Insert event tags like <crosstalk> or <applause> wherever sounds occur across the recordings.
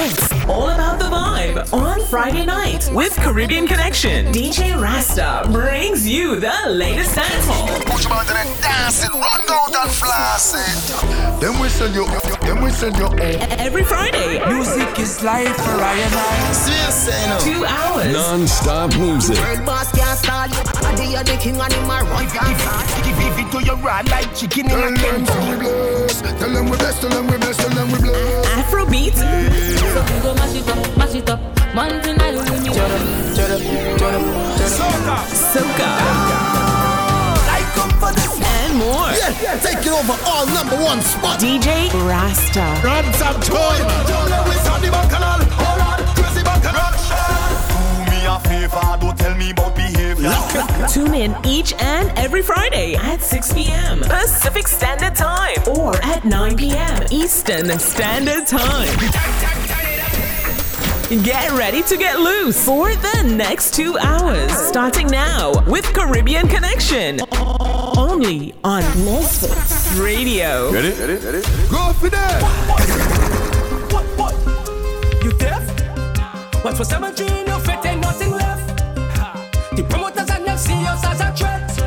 It's all about the vibe on Friday night with Caribbean Connection. DJ Rasta brings you the latest dancehall. Push out to the it, run out and flash it. Then we send you, then we send you home. Every Friday. Music is life for I and I. Two hours. Non-stop music we are the king and him a run Give it to your like chicken in a Tell them we bless, tell them we bless, tell them we bless Afrobeat. So we go mash it up, mash it up. One thing I do with me Jada, jada, jada, jada Soca. Soca. Like And more. Yeah, yeah, taking over all number one spot. DJ Rasta. Ransom Toy. Don't let the Hold on, crazy Do me a favor, don't tell me about behavior. <laughs> Tune in each and every Friday at 6 p.m. Pacific Standard Time or at 9 p.m. Eastern Standard Time. Get ready to get loose for the next two hours, starting now with Caribbean Connection. Only on MizFitz Radio. Ready? Ready? Ready? Go for that! What? What? You deaf? What's for 17? No fit ain't nothing left. The promo see us as a threat.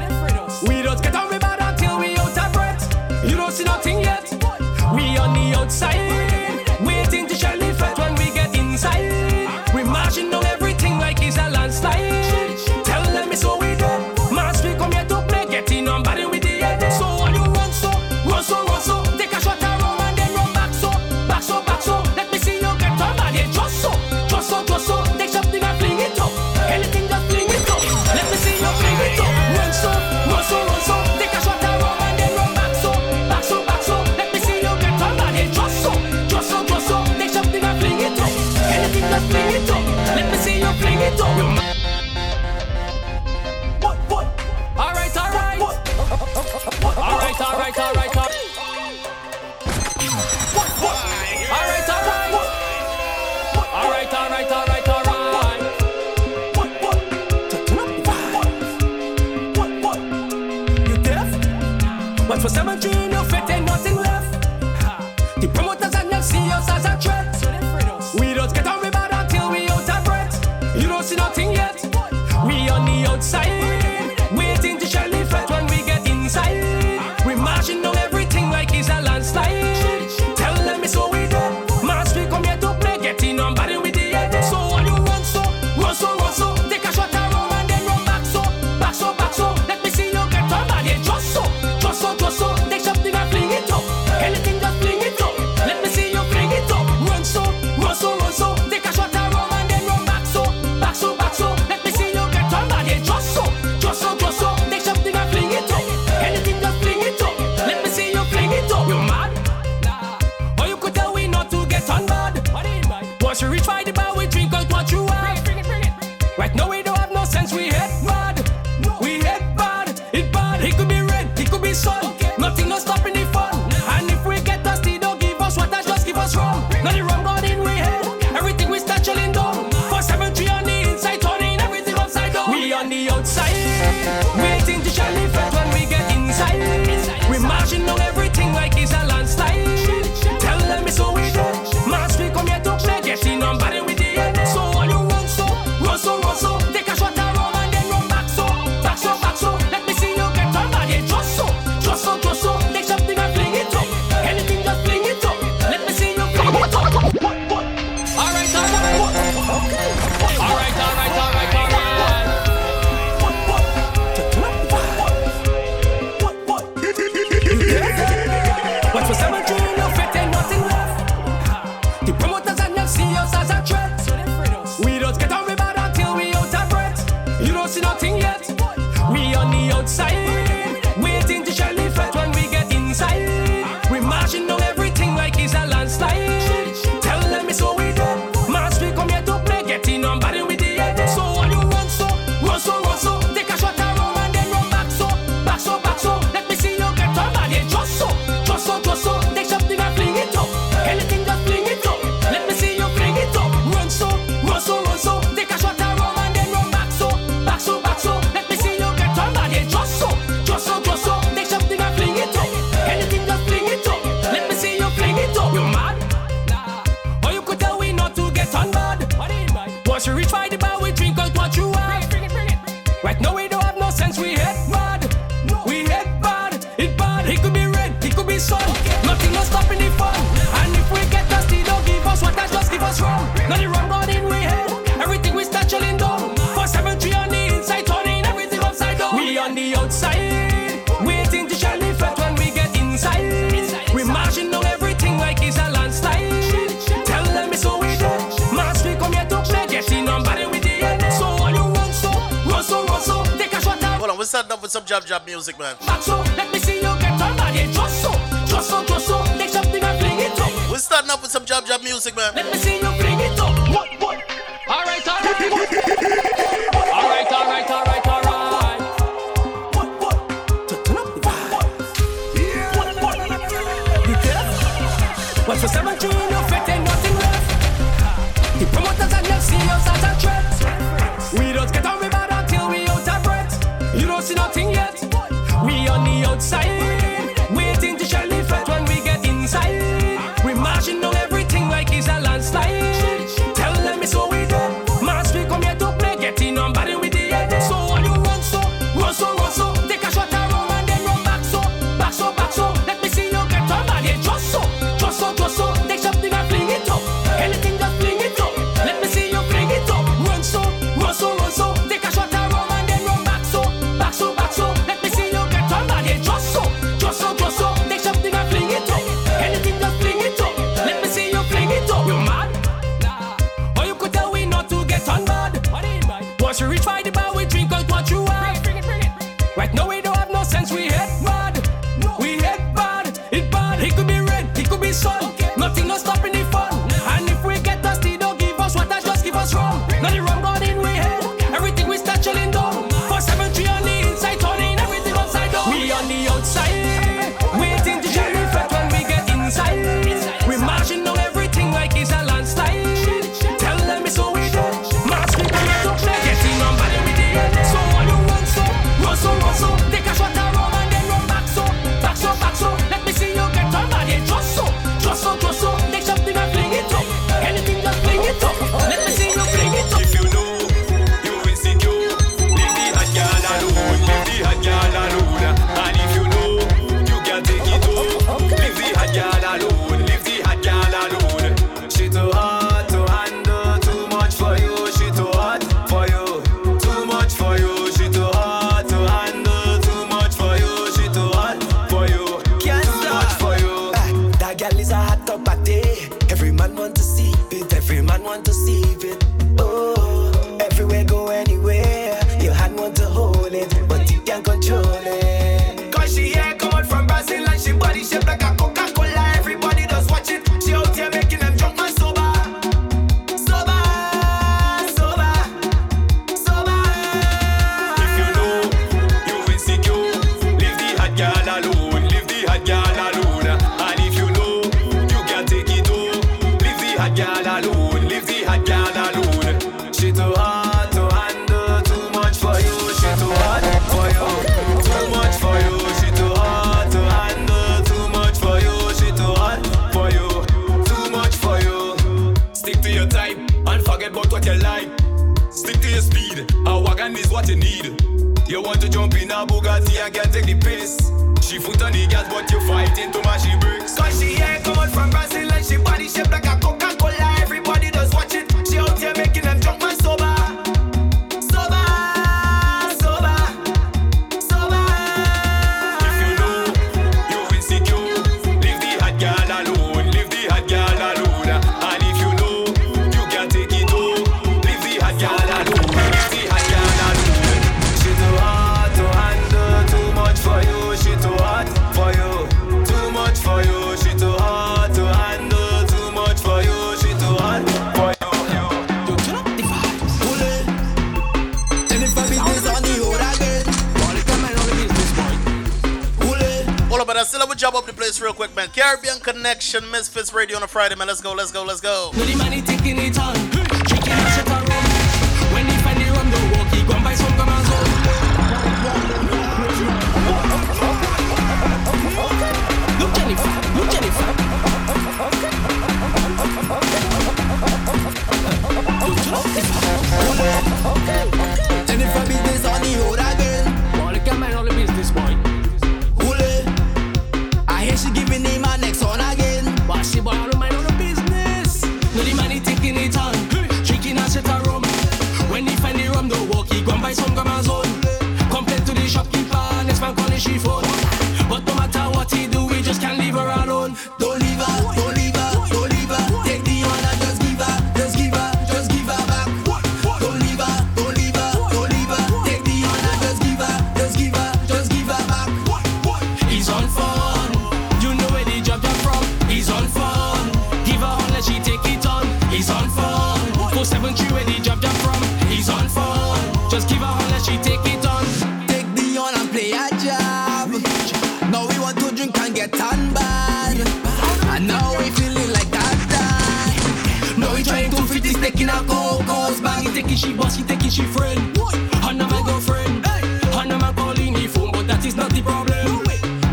Friday, man. Let's go, let's go, let's go.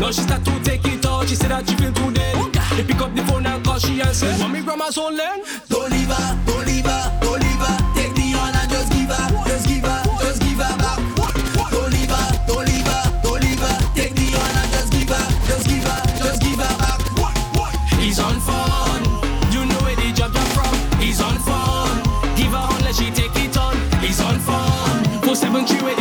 Now she start to take it out. She said that she feel too dead. They pick up the phone and call she and say, "Mommy, grandma's on land." Don't leave her, don't leave her, don't leave her. Take the honor, just give her, just give her, just give her back. Don't leave her, don't leave her, don't leave her. Take the honor, just give her, just give her, just give her back. He's on fun. You know where the job come from. He's on fun. Give her on, let she take it on. He's on fun. Four seven three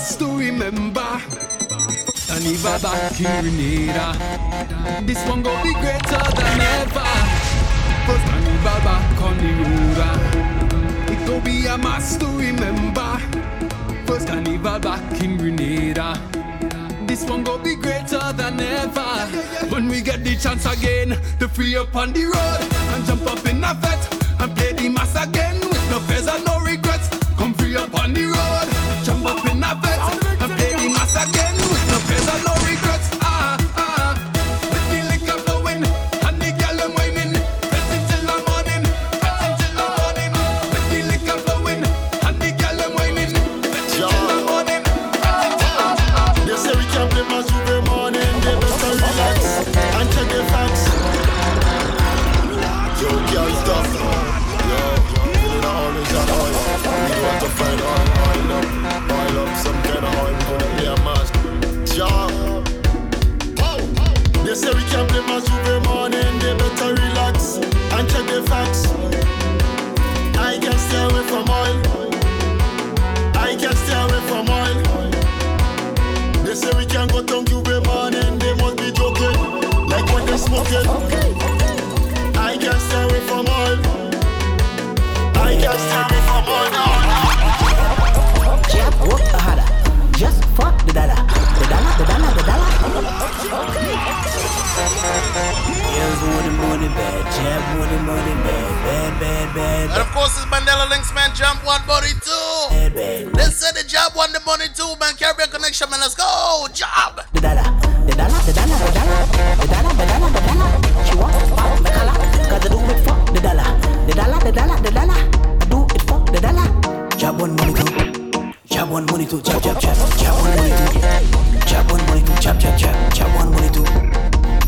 must to remember. And if I back in Grenada, this one go be greater than ever. First carnival back on the road. It could be a must to remember. First carnival back in Grenada. This one go be greater than ever. When we get the chance again to free up on the road and jump up in a vet and play the mass again with no fears and no regrets. Come free up on the road, Girls want the money bad, jab the money bad, bad, bad, bad, And of course, it's Mandela Linkz, man. Jump one body two. bad, bad. Let's say the job won the money too, man. Caribbean connection, man. Let's go. Job. The dollar, the dollar, the dollar, the dollar. The dollar, the dollar, the dollar. She want pop the collar. Cause I do it for the dollar. The dollar, the dollar, the dollar. I do it for the dollar. Jab one money too. Jab one money too. Jab, jab, jab. Jab one money too. Jab one money too. Jab, jab, jab. Jab one money too.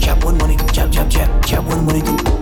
Jab one money. Jab, jab, jab. Jab one money too.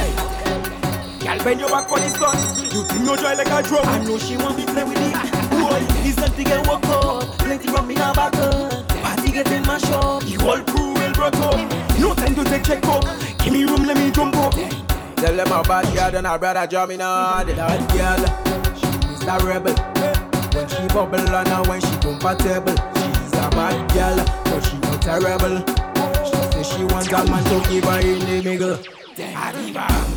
Girl, bend your back for this stunt. You do no joy like a drum. I know she won't be play with it. Boy, this to get work up. Plenty rum in her bottle. Party in my shop. The whole crew will broke up. No time to take check up. Give me room, let me jump up. Tell them about girl and her brother drumming on. That girl, she's a rebel. When she bubble on her, when she compatible. She's a bad girl, but she not a rebel. She say she wants a man to give her in the middle. her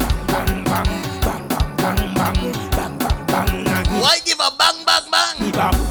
bang, bang, bang, bang. Why give a bang, bang, bang? Bang.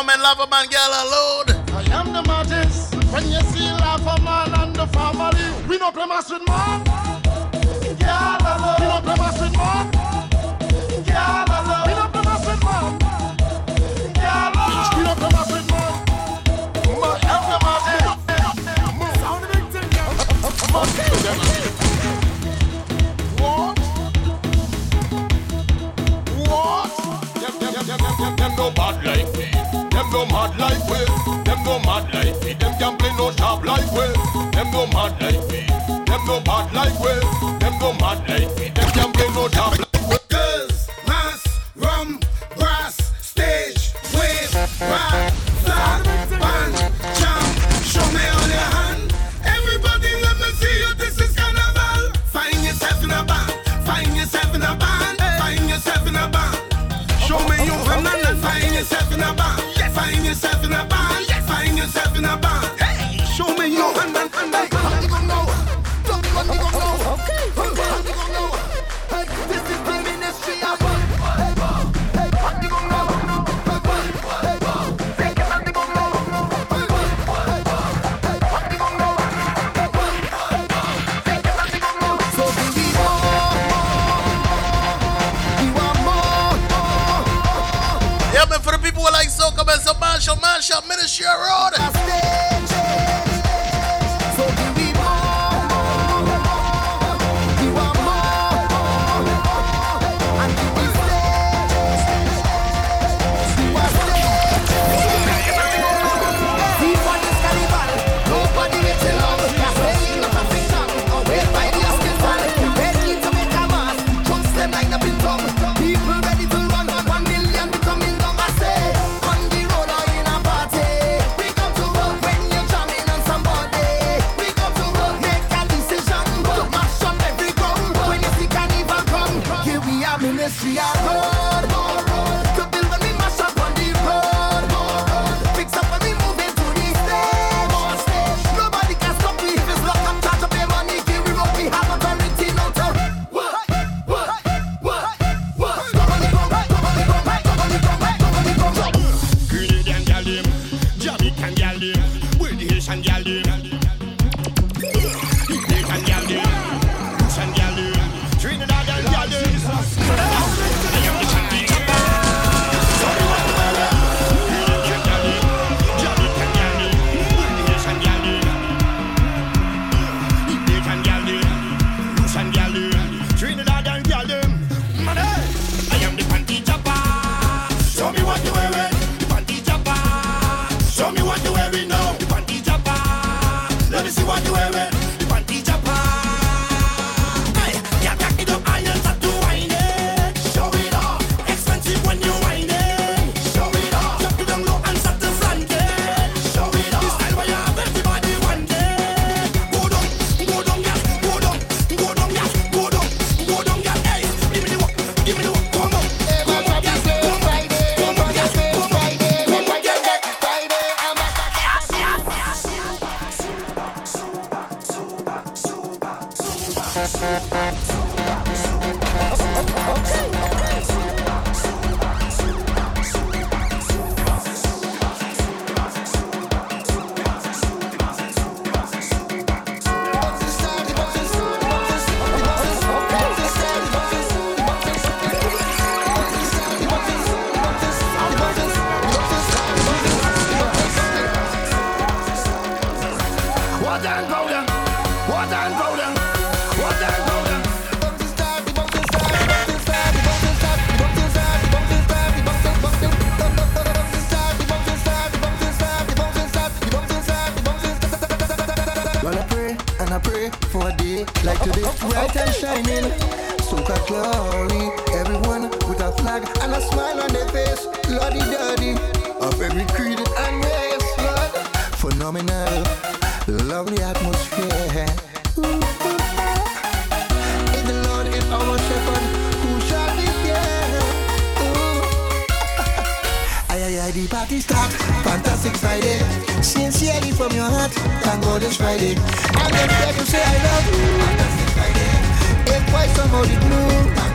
down, man. Laugh a man, girl, alone. I am the maddest. When you see laugh a man and the family, we no play mess with man. Girl, alone. We no play mess with man. Girl, alone. We no play mess with man. Girl, alone. We no play mess with man. I What? What? Them, them, them, them, them, them, no bad like me no mad like we. Eh? Them no mad like we. Eh? Them can't play no sharp like we. Eh? Them no mad like we. Them no bad like we. Them no mad like we. Them can't play no sharp. Like bright and shining. Soca glory, everyone with a flag and a smile on their face. Bloody daddy, of every creed and race, Lord. Phenomenal, lovely atmosphere. Ooh. In the Lord is our shepherd, who shall be feared? Aye, aye, aye, the party start, fantastic Friday. Sincerely from your heart, thank God it's Friday. I'm not here to say I love you. Ain't quite somebody blue. Thank God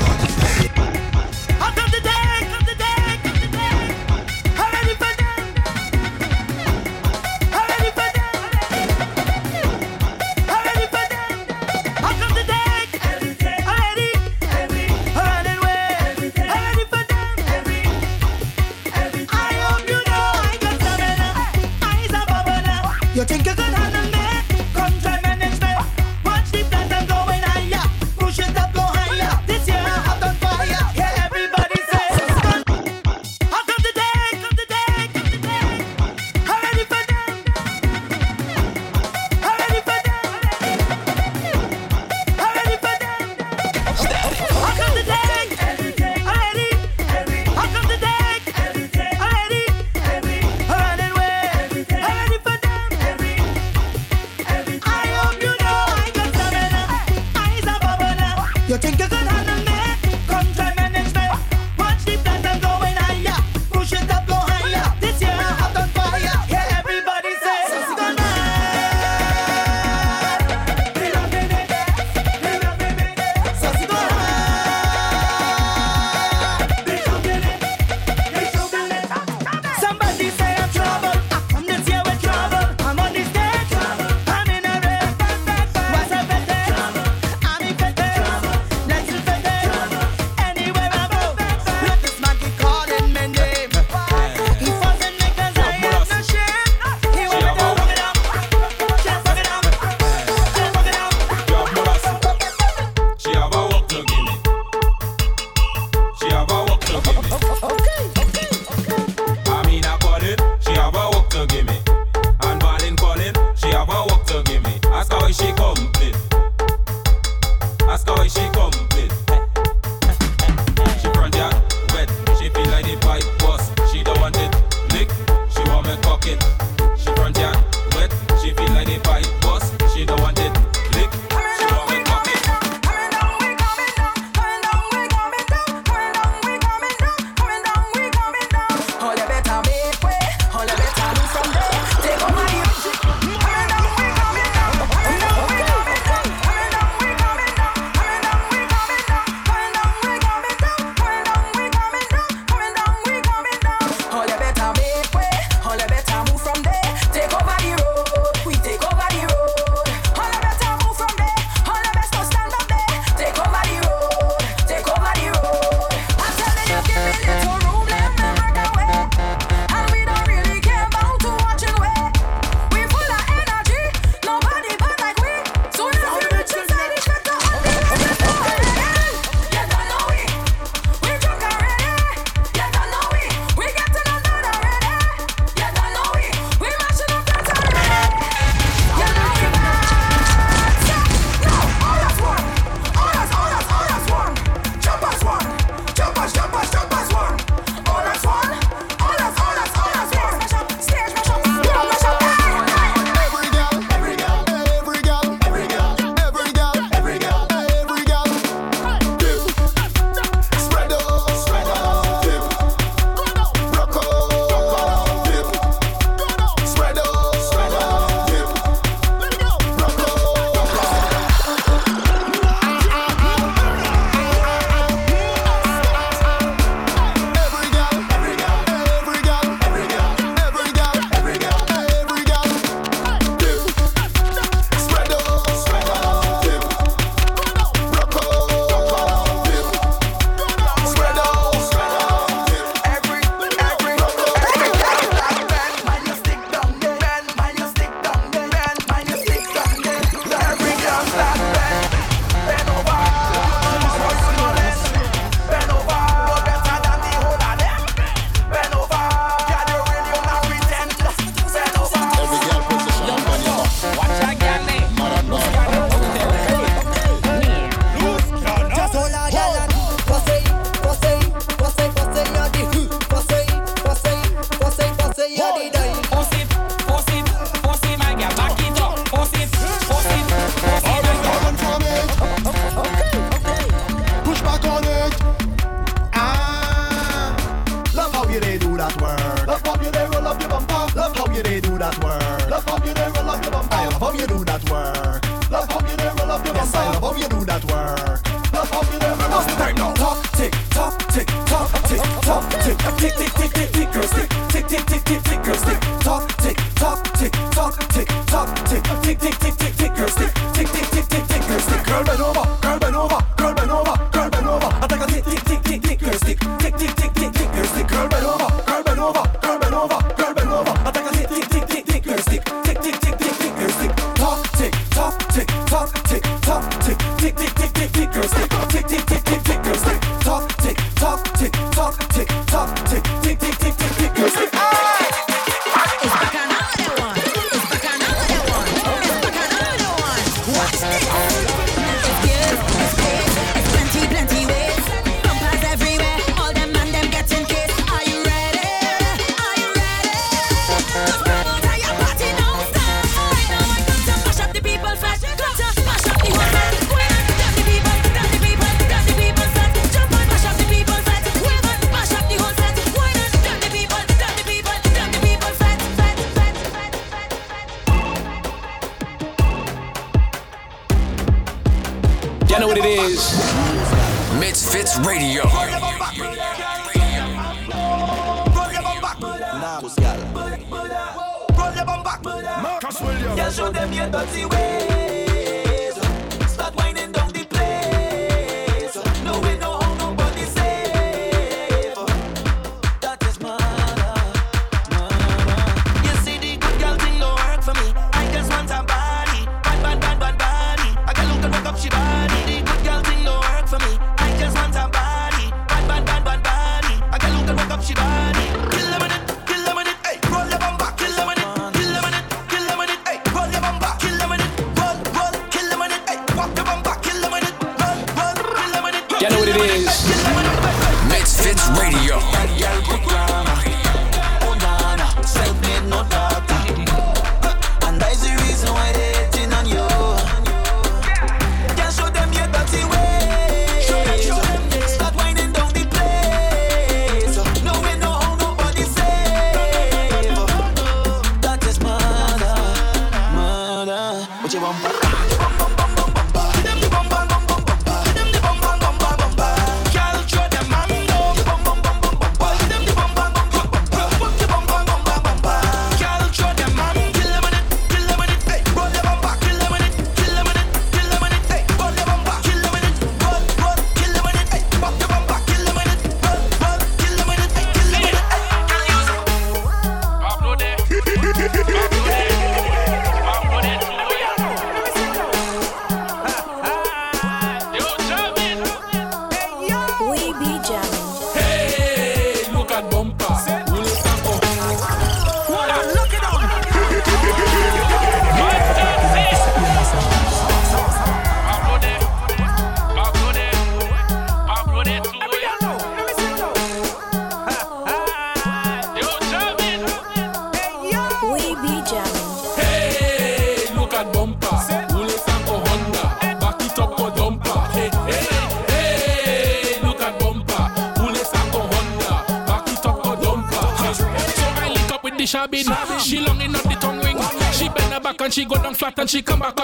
flat and she come back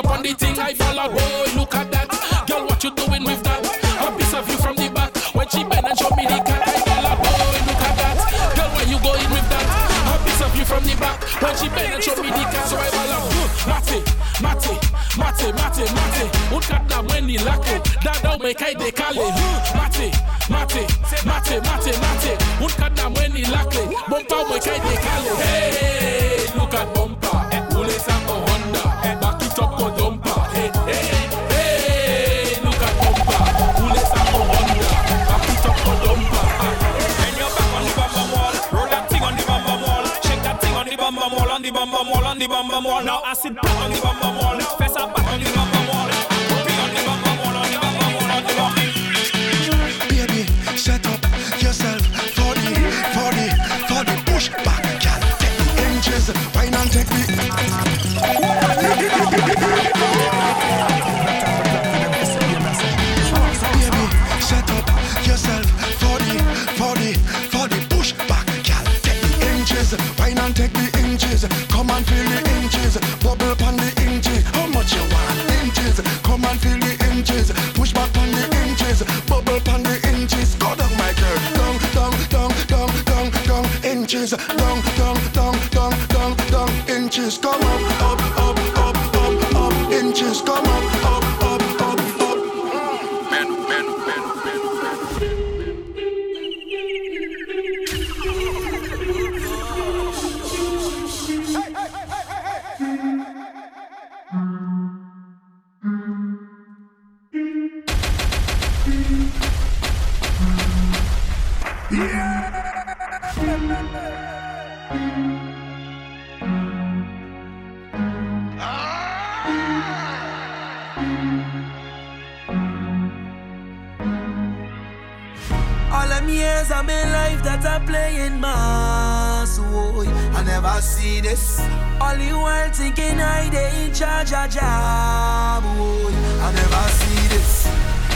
crying mass. Whoa, I never see this. All the world thinking I they in charge a job. Whoa, I never see this.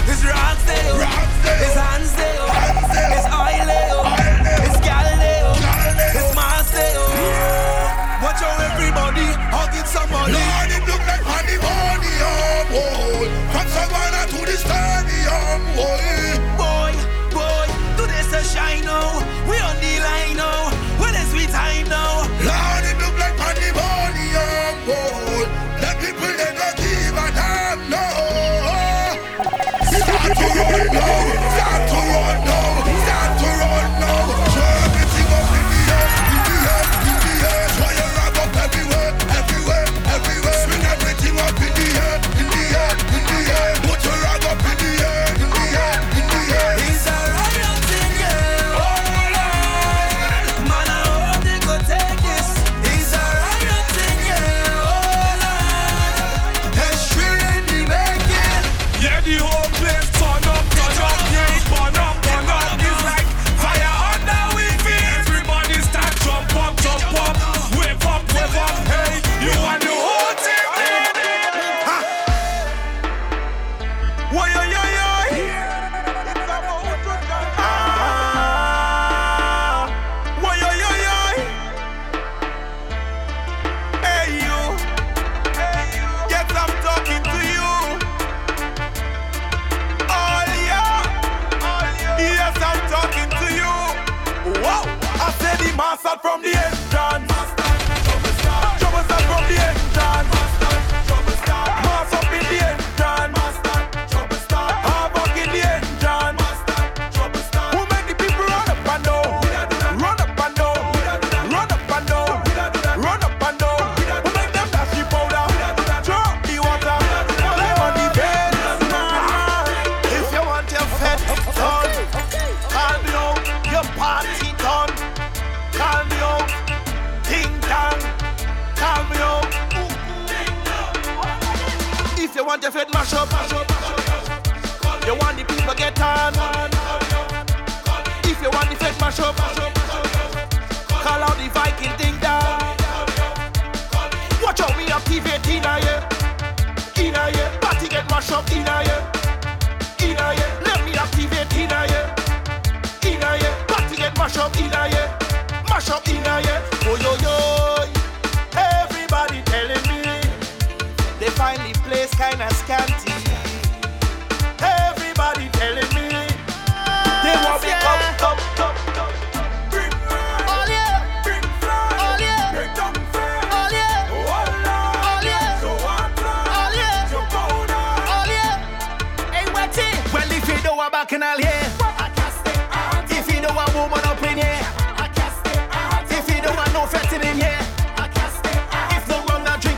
It's Roxdale, oh. Roxdale. it's oh. Hansdale, Hansdale. Oh. it's Oileo, it's Galdeo, it's Marcel. Yeah. Watch out everybody, hugging somebody. Lord, it look like pandemonium, whoa. From Savannah to the stadium, whoa. blow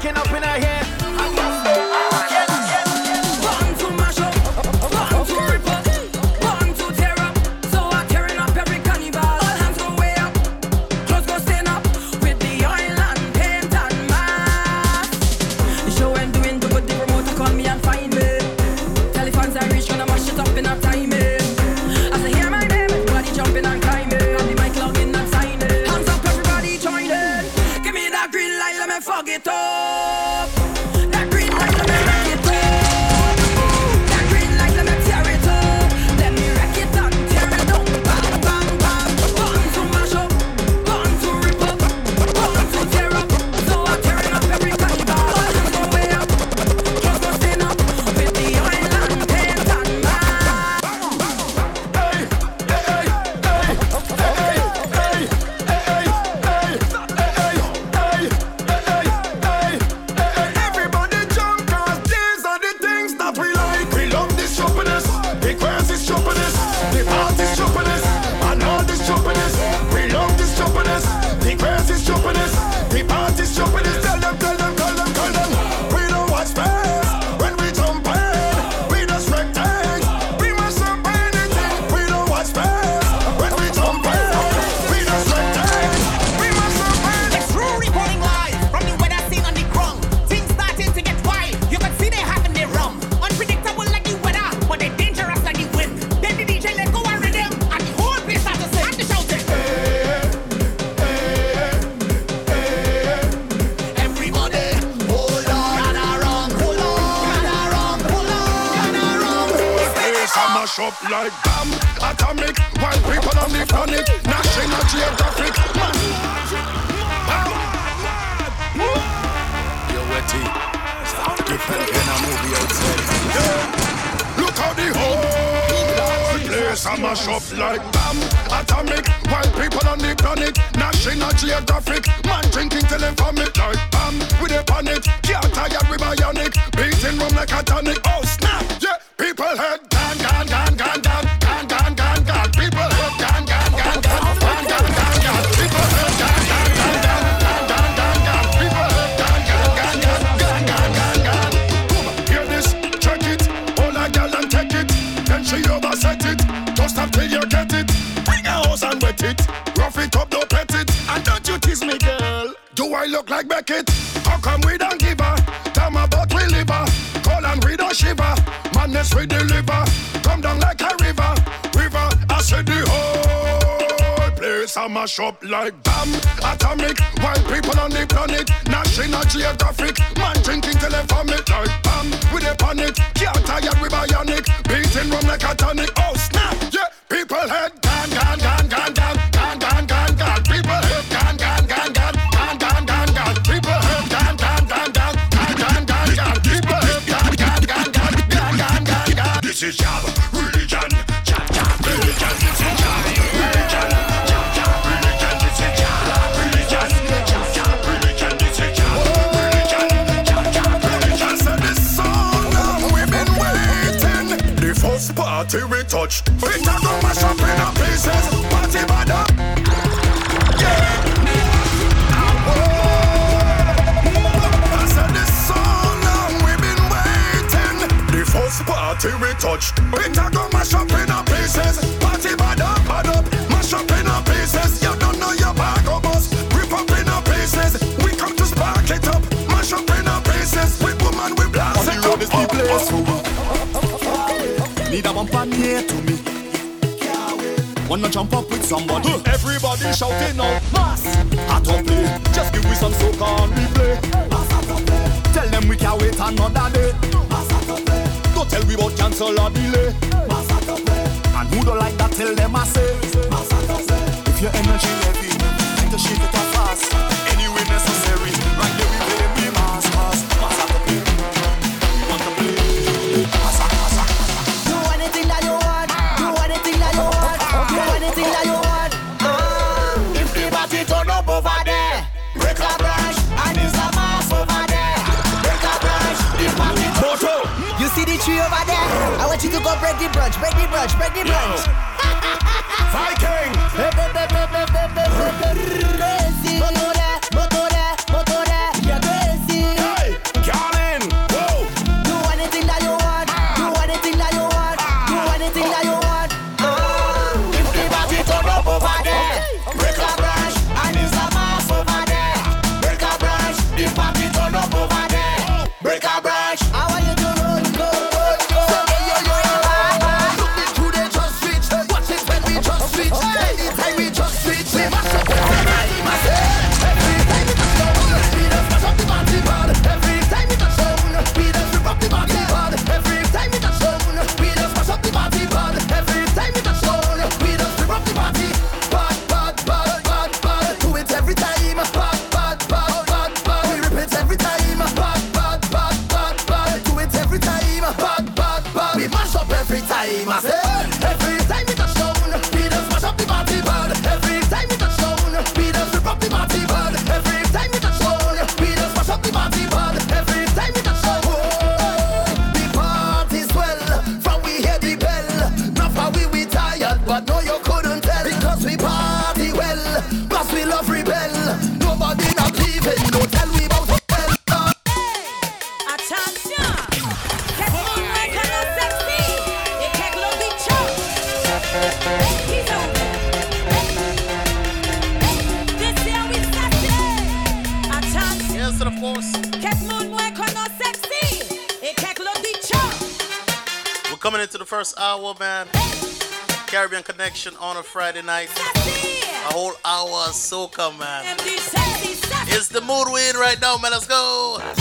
Looking up in her head. Wanna jump up with somebody? Huh. Everybody shouting out, Mass! At up play, just give me some soca and we play. Mass at up play. Tell them we can't wait another day. Mass at up play. Don't tell we about cancel or delay. Mass at up play. And who don't like that, tell them I say. Mass at up play. If your energy heavy, like to shake it off. the brunch, break the brunch, break the brunch. selection on a Friday night. A whole hour of soca, man. It's the mood we're in right now, man. Let's go.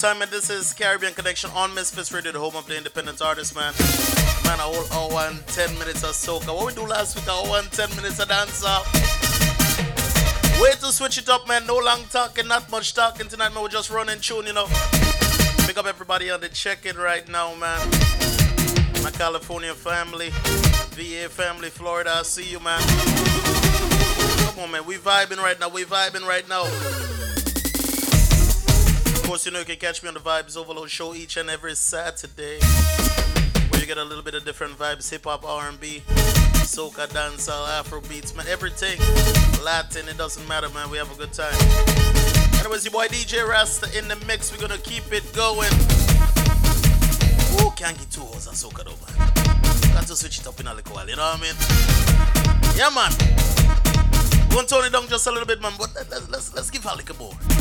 time, and this is Caribbean Connection on MizFitz Radio, the home of the independent artist, man. Man, a whole hour and 10 minutes of soca. What we do last week, a hold and 10 minutes of dancer. Way to switch it up, man. No long talking, not much talking tonight, man. We're just running tune, you know. Pick up everybody on the check-in right now, man. My California family, VA family, Florida, I see you, man. Come on, man. We vibing right now. We vibing right now course, you know you can catch me on the Vibes Overload Show each and every Saturday, where you get a little bit of different vibes: hip hop, R&B, soca, dancehall, Afro beats, man, everything. Latin, it doesn't matter, man. We have a good time. Anyways, your boy DJ Rasta in the mix. We're gonna keep it going. Ooh, can't get two hours and soca though, man. Got to switch it up in a little while. You know what I mean? Yeah, man. We're gonna tone it down just a little bit, man. But let's let's, let's give her a little more.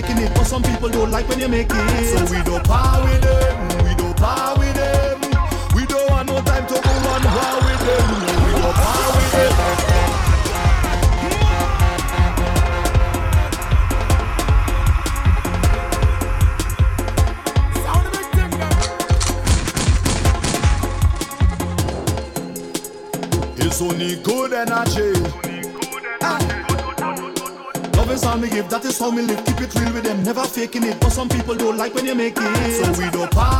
making it, but some people don't like when you make it. So we don't par with them, we don't par with them. We don't want no time to go on war with them. We don't par with them. It's only good energy. Ah. Love is all me give, that is how me live faking it, but some people don't like when you make it. So we don't pass.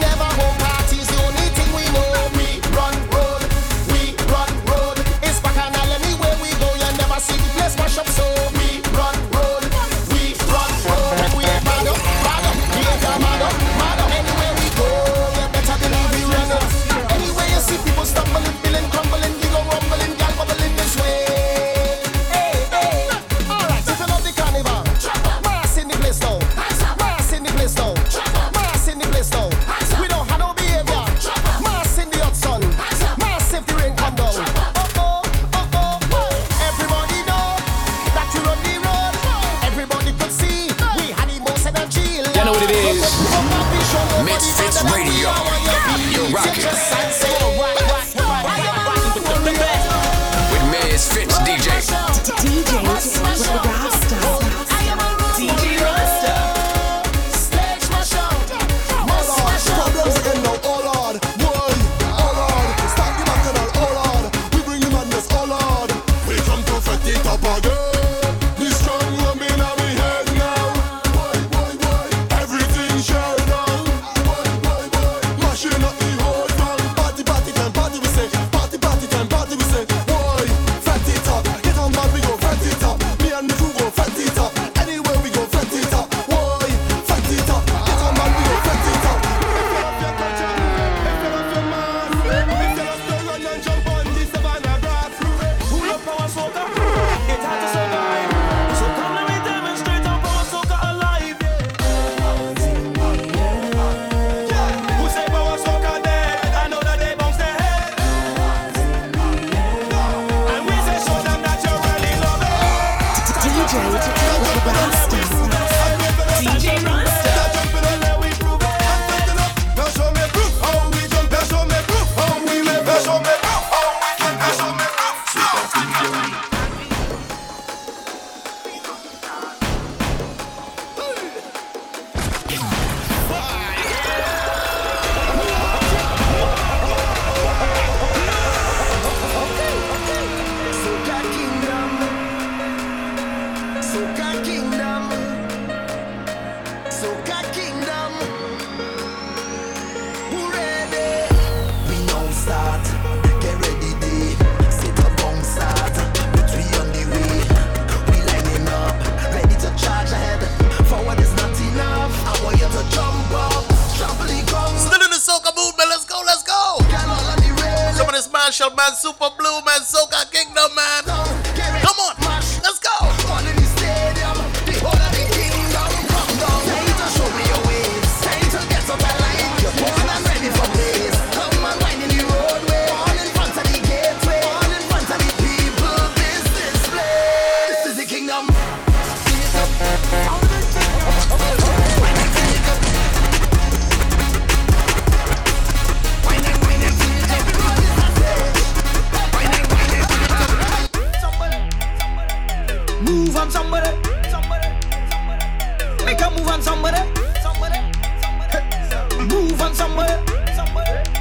Hey, come move on somebody. Somebody. somebody. Move on somewhere.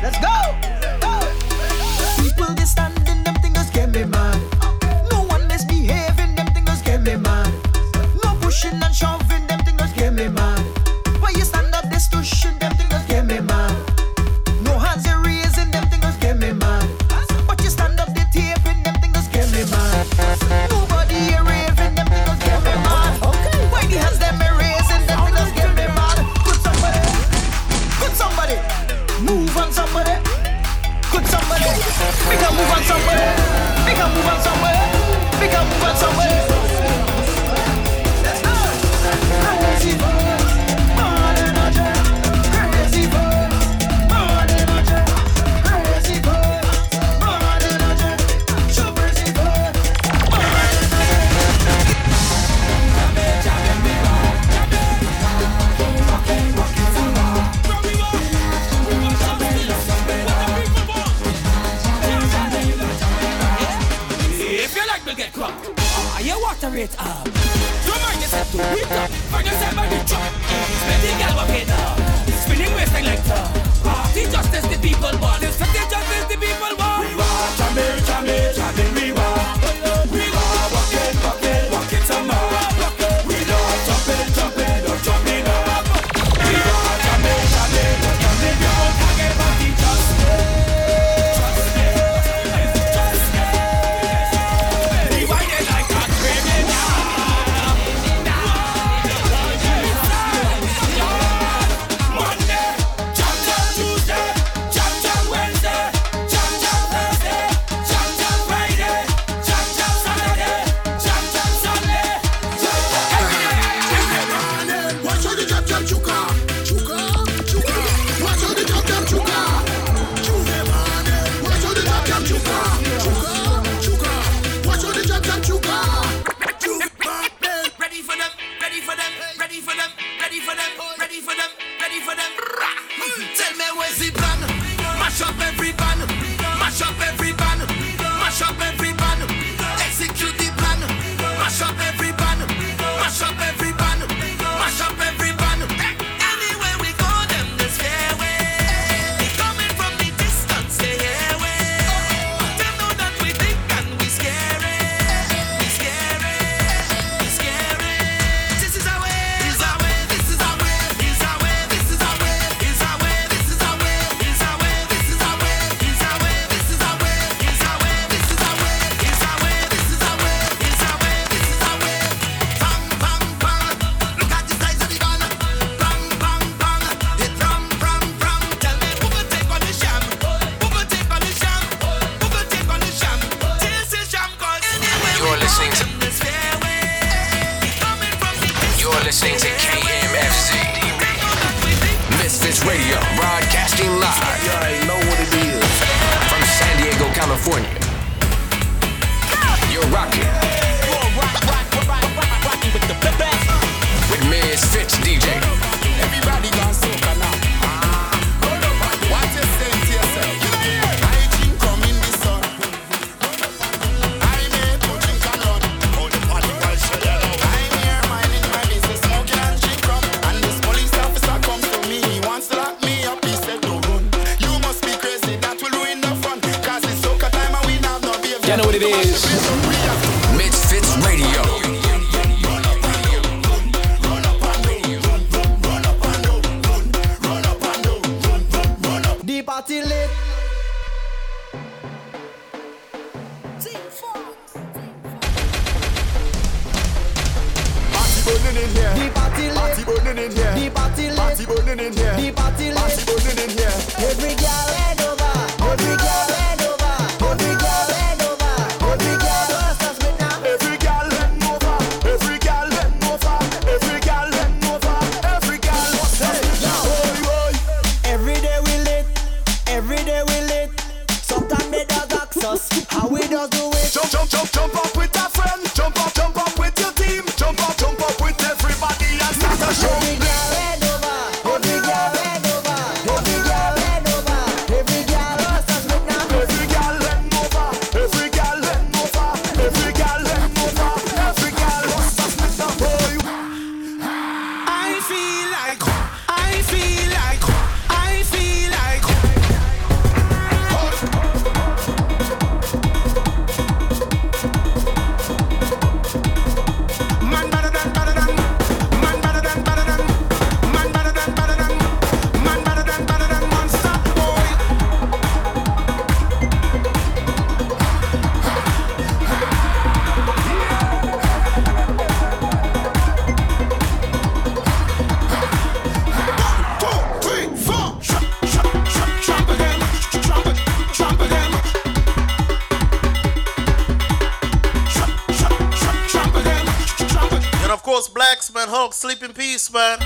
Let's go. go. People distance. Hulk, sleep in peace, man.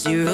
you.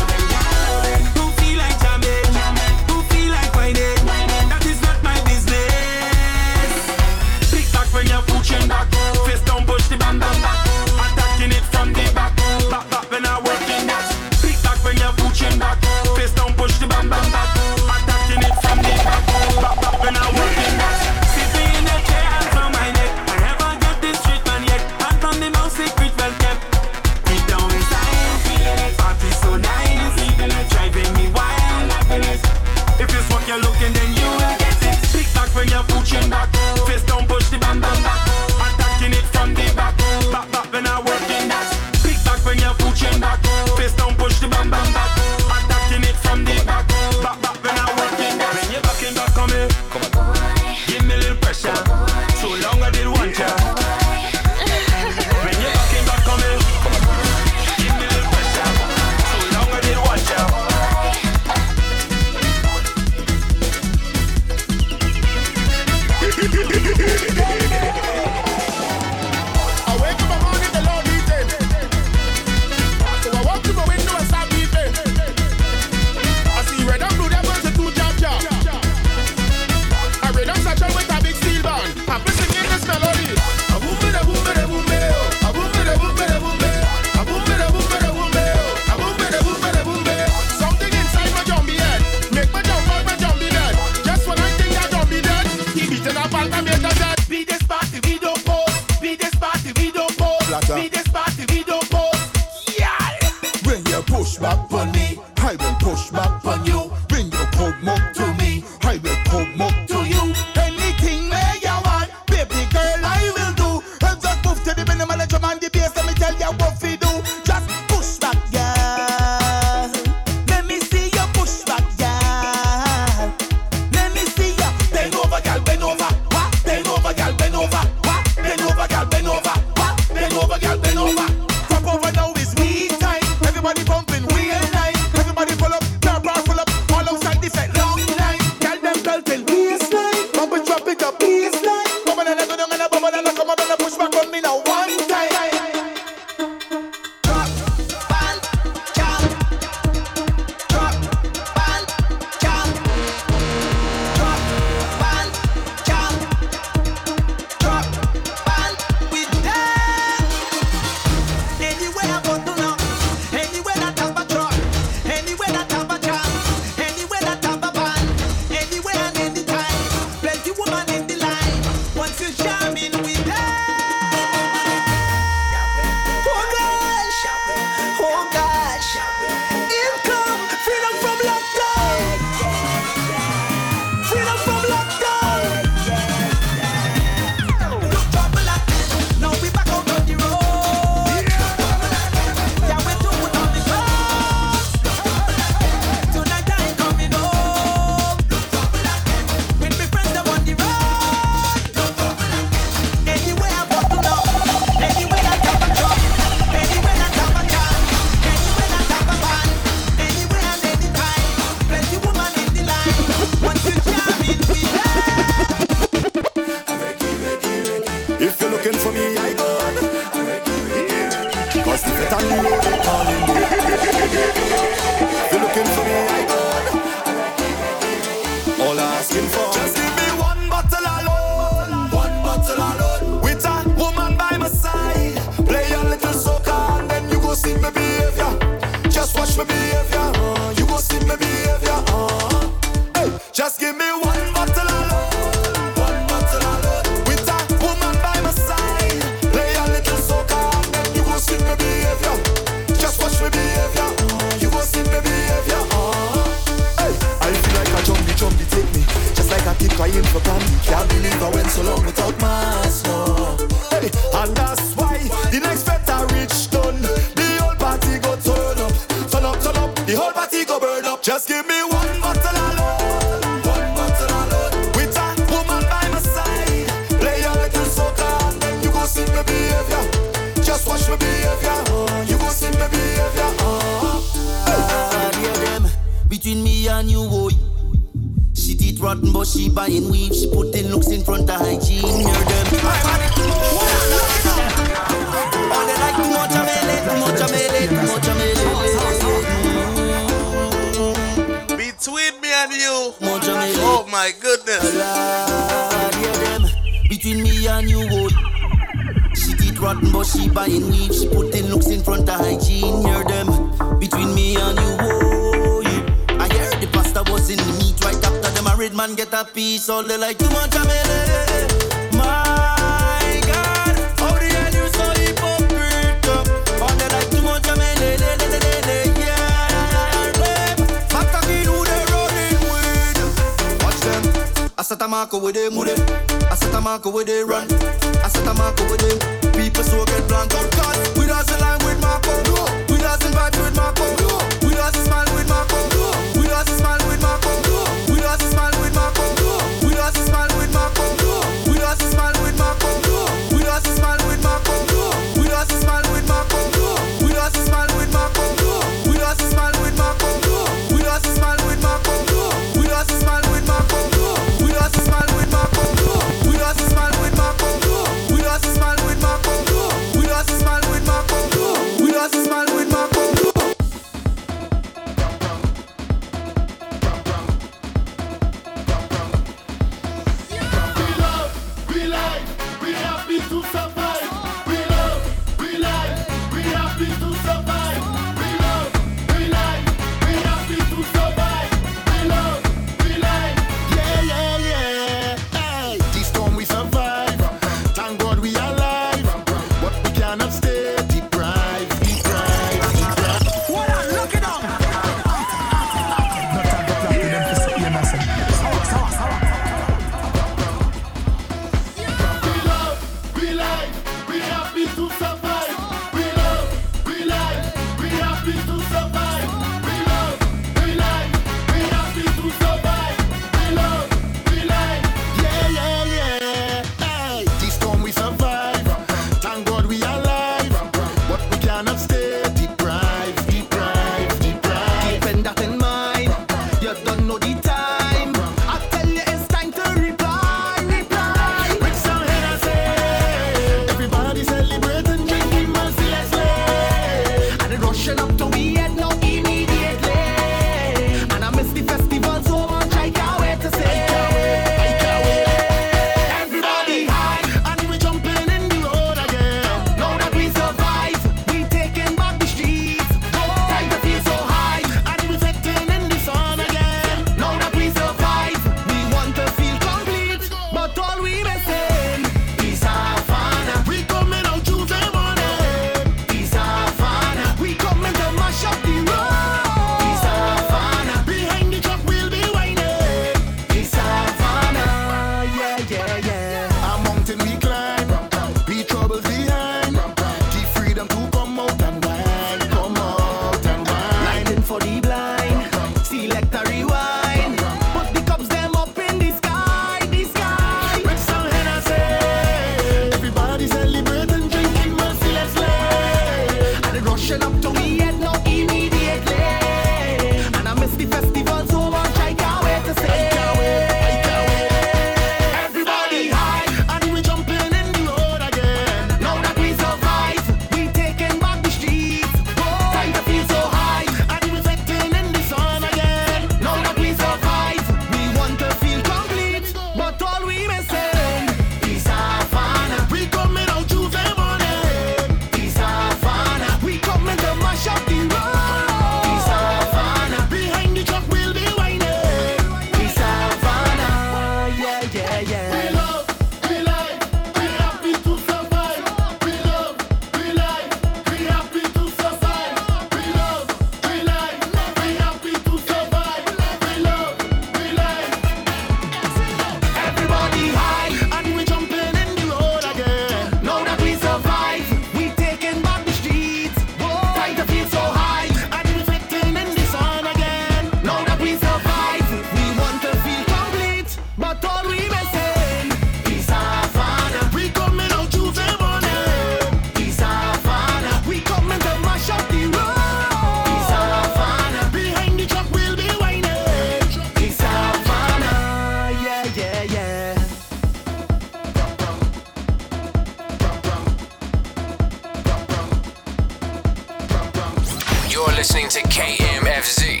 To KMFZ.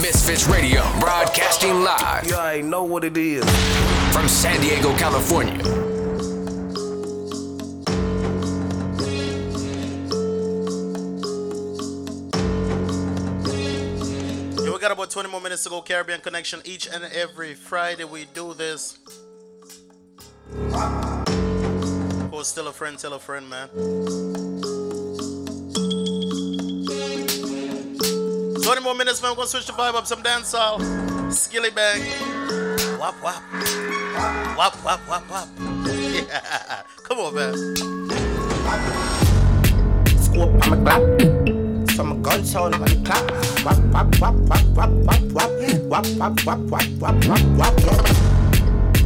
MizFitz Radio, broadcasting live. You already know what it is. From San Diego, California. Yeah, we got about 20 more minutes to go. Caribbean Connection each and every Friday we do this. Of course, still a friend, tell a friend, man. 20 more minutes, man. We're gonna switch the vibe up some dancehall. Skilly bang. Wap wap. Wap wap wap wap. Yeah. Come on, man. Scope on my clap. Some gun sound on the clap. Wap wap wap wap wap wap wap wap wap wap wap wap wap wap wap.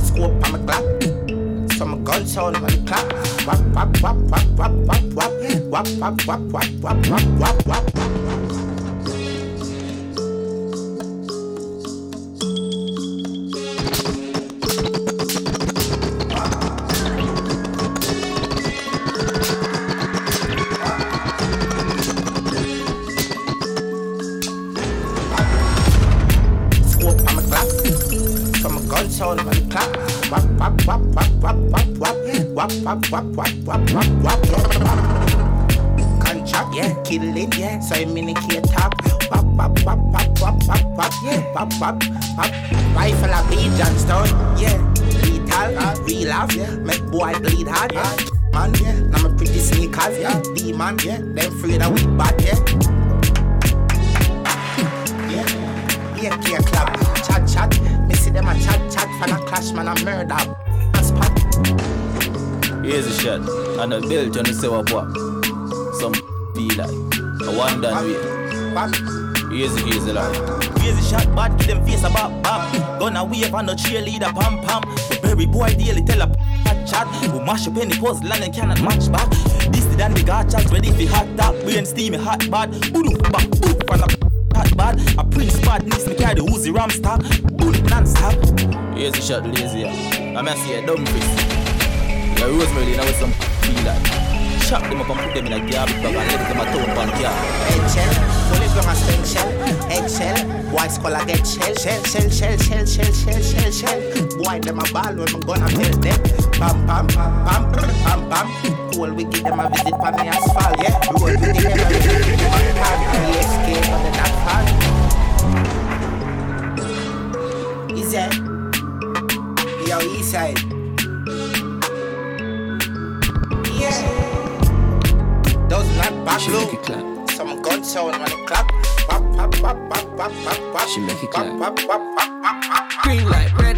Scope on my clap. Some gun sound on the clap. Wap wap wap wap wap wap wap wap wap wap wap wap wap wap wap. Scope wap wap wap wap wap. Contract, yeah, killing, yeah. So the key top. Wap wap wap wap wap wap wap yeah. Wap wap wap. Rifle a beat Johnstone, yeah. Lethal, real laugh, yeah. Make boy bleed hard, yeah. Man, yeah. Now my pretty sneakers, yeah. Demon, yeah. Them afraid of we bad, yeah. Yeah, yeah, club. Chat, chat. Me see them a chat, chat. Fan a clash, man, a murder. Here's a shot. And a build on the what what. Some be like. A one done way. Here's a here's a line. Here's a shot, bad, give them face a bop bop. Gonna wave on the cheerleader, pam pam. The berry boy daily tell a chat. Who mash up any land and cannot match back. This the dan the gotchas, ready for hot top. Brain steamy, hot bad. Boom, back, boom, from a hot bad. A prince bad, needs me carry the Uzi ram stock. Boom, non-stop. Here's a shot lazy. I'm gonna see a dumb face. Yeah, Rosemary now with some like. Chop them up and put them in a garbage bag and let them a town pan car. Eggshell, full of a spring shell. Eggshell, boy scholar get shell, shell, shell, shell, shell, shell, shell, shell, shell. Boy them a ball when I'm gonna tell them. Pam, pam, pam, pam, pam, pam. Cool, we give them a visit on the asphalt, yeah. Roll with the head of the pad. We escape on the that fall. Is that? Yo, east side. clap, back she. Make it clap. Some gun sound when it clap. She make it clap. Green light, red.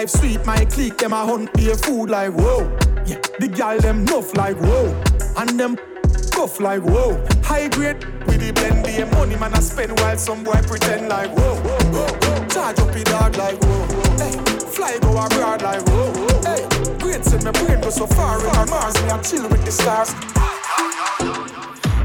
Life sweet. My clique them a hunt be food like whoa. Yeah, the gal them nuff like whoa. And them cuff like whoa. High grade with the blend the money man I spend while some boy pretend like whoa. whoa, whoa. Charge up the dog like whoa. Hey, fly go abroad like whoa. Hey, great send my brain go so far in Mars. Me I chill with the stars.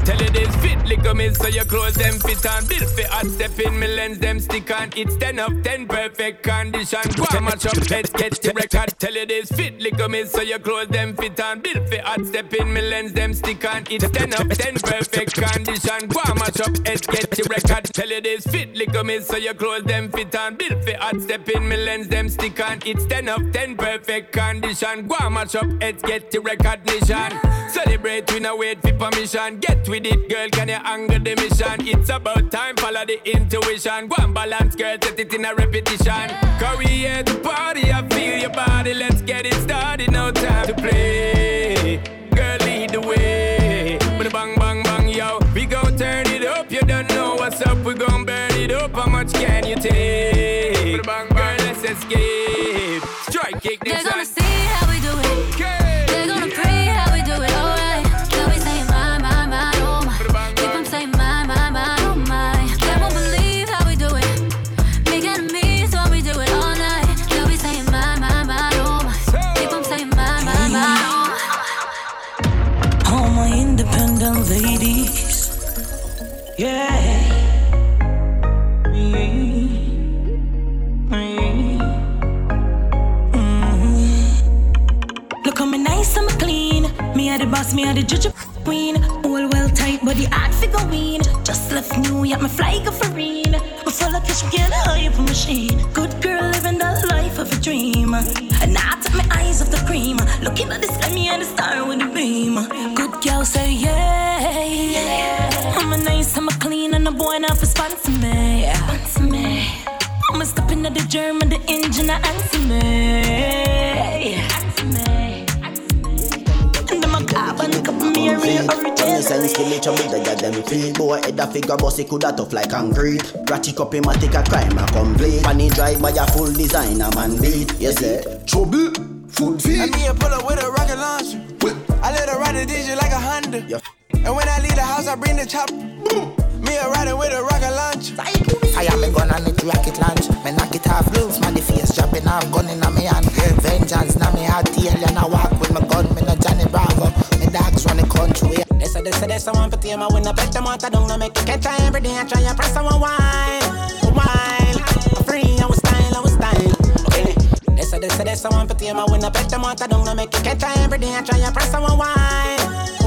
Tell you this fit, lick me so your clothes them fit on. Built for hot step in me lens them stick on. It's 10 of 10 perfect condition. Go match up, let's get the record. Tell you this fit, lick me so your clothes them fit on. Built for hot step in me lens them stick on. It's 10 of 10 perfect condition. Go match up, let's get the record. Tell you this fit, lick me so your clothes them fit on. Built for hot step in me lens them stick on. It's 10 of 10 perfect condition. Go match up, let's get the recognition. Celebrate, we no wait for permission. Get with it, girl, can you anger the mission? It's about time, follow the intuition. Go and balance, girl, set it in a repetition. We here to party, I feel your body. Let's get it started, no time to play. Girl, lead the way. But bang, bang, bang, yo. We gon' turn it up, you don't know what's up. We gon' burn it up, how much can you take? Bang, bang, let's escape. Strike kick this are the boss, me are the judge queen. All well tight, body hard figure ween. Just left New York, me fly go foreign. Me full of cash, get high up a machine. Good girl living the life of a dream. And I take my eyes off the cream. Looking at the sky, me and the star with the beam. Good girl say yeah, yeah. I'm a nice, I'm a clean, and a boy now for sponsor me. Sponsor me. I'ma step into the germ and the engine, I answer me. Answer me. And I'm a carbon cup, me a real Any sense give me trouble that get them feel. Boy head a figure boss it coulda tough like concrete. Ratchet up him a take a crime a complete. Funny drive by a full designer man beat. You say trouble food feet. And me a pull up with a rocket launcher. I let her ride the DJ like a Honda. And when I leave the house, I bring the chop. Me a riding with a rocket launcher. Fire me. Gun and it rocket launch Me knock it off loose, man the face dropping off Gun in me hand, vengeance na me heart Tail and I walk country They say, they say, they say, one for team I win a bet them out, I don't know Make it catch I every day, I try and press on one wine. Wine, free, I was style, I was style. Okay, they say, they say, they say, one for team I win a bet them out, I don't know Make it catch I every day, I try and press on one wine.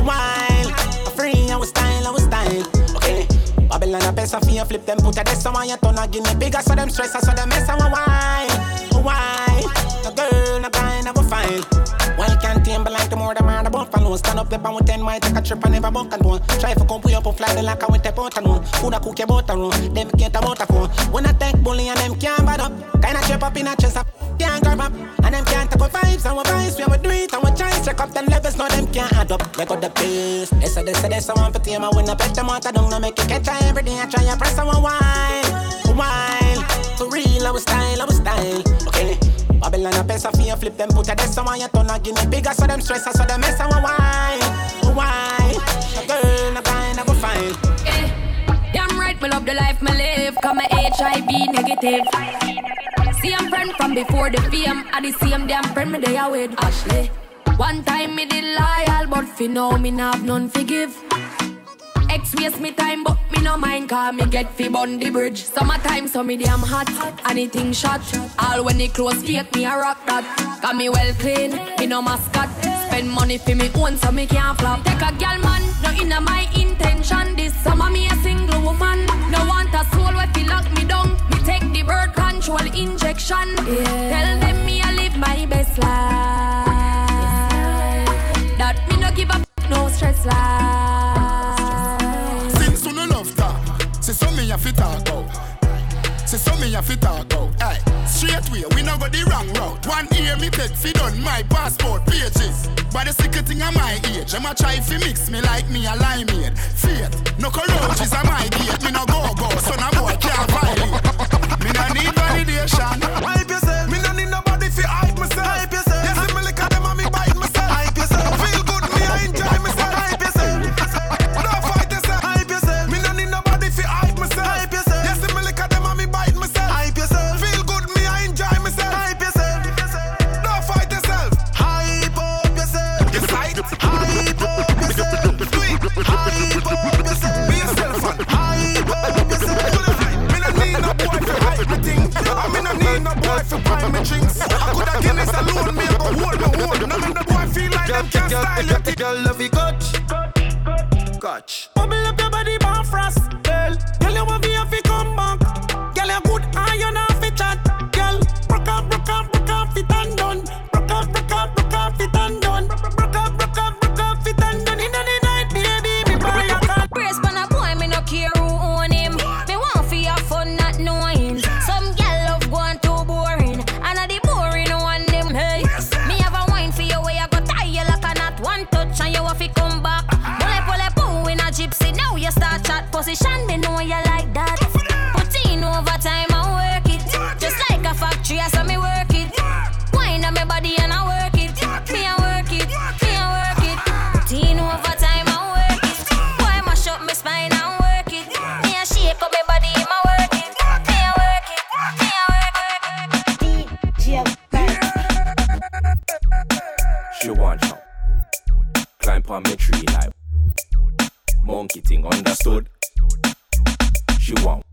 Wine, free, I was style, I was style. Okay. Babylon a pesa fi and flip them put a desk someone you turn give me bigger so them stress so them mess and wine wine. No girl no guy go fine. Why can't tame but like the more the man the bump and stand up the band with ten might take a trip and never buck and one try for come pull up and fly the like I with the boat and one who da cook your boat and them about a phone when I take bully and them can't bad up. Kinda trip up in a chest up can't grab up. And them can't take our vibes and our vibes we have do it we try check up them levels no them can't add up. Got the pace they say they say they say one for team I win a bet them out I don't make it catch I every day I try and press on one wine. Wine. For real I was style I was style okay Babylon a pesa fi and flip them put a desk someone you turn a guinea bigger so them stress so them mess and wine wine no girl guy no go fine eh, Damn right, me love the life me live. Cause my HIV negative. Same friend from before the fame. I the same damn friend me they are with Ashley. One time me did loyal, but fi now me nah have none forgive. Ex waste me time, but me no mind Cause me get fi bun the bridge. Summertime so me damn hot Anything shot. All when the close fake me a rock that Got me well clean, me no mascot. Spend money fi me own so me can't flop. Take a gal man, no inna my intention. This summer me a single woman. No want a soul where fi lock me down. Me take the birth control injection. Tell them me a live my best life. That me no give up no stress life a fit talk out. Say so me a fit talk out. Aye, straight way, we no go the wrong route. One ear me take fi done my passport pages. But the secret thing of my age, I'ma try fi mix me like me a limeade. Faith, no courageous a my gate. Me no go go, so no boy can't violate. Me no need validation. I me no boy fi buy me drinks. I coulda Guinness alone, me a go hold me hold. None of the boy feel like them can't style you. Girl, love you coach. Coach. Bubble up your body, bar frost, girl. Girl, you want me if you come back. Girl, you good position, they know you like that. Put in overtime and work it. Just like a factory, I saw me work it. Wine on my body and I work it. Me I work it. Me I work it. Put in overtime and work it. Why mash up my spine and work it. Me I shake up my body, my work it. Me I work it. Me I work it. She want chop. Climb on me tree like monkey thing understood. She want.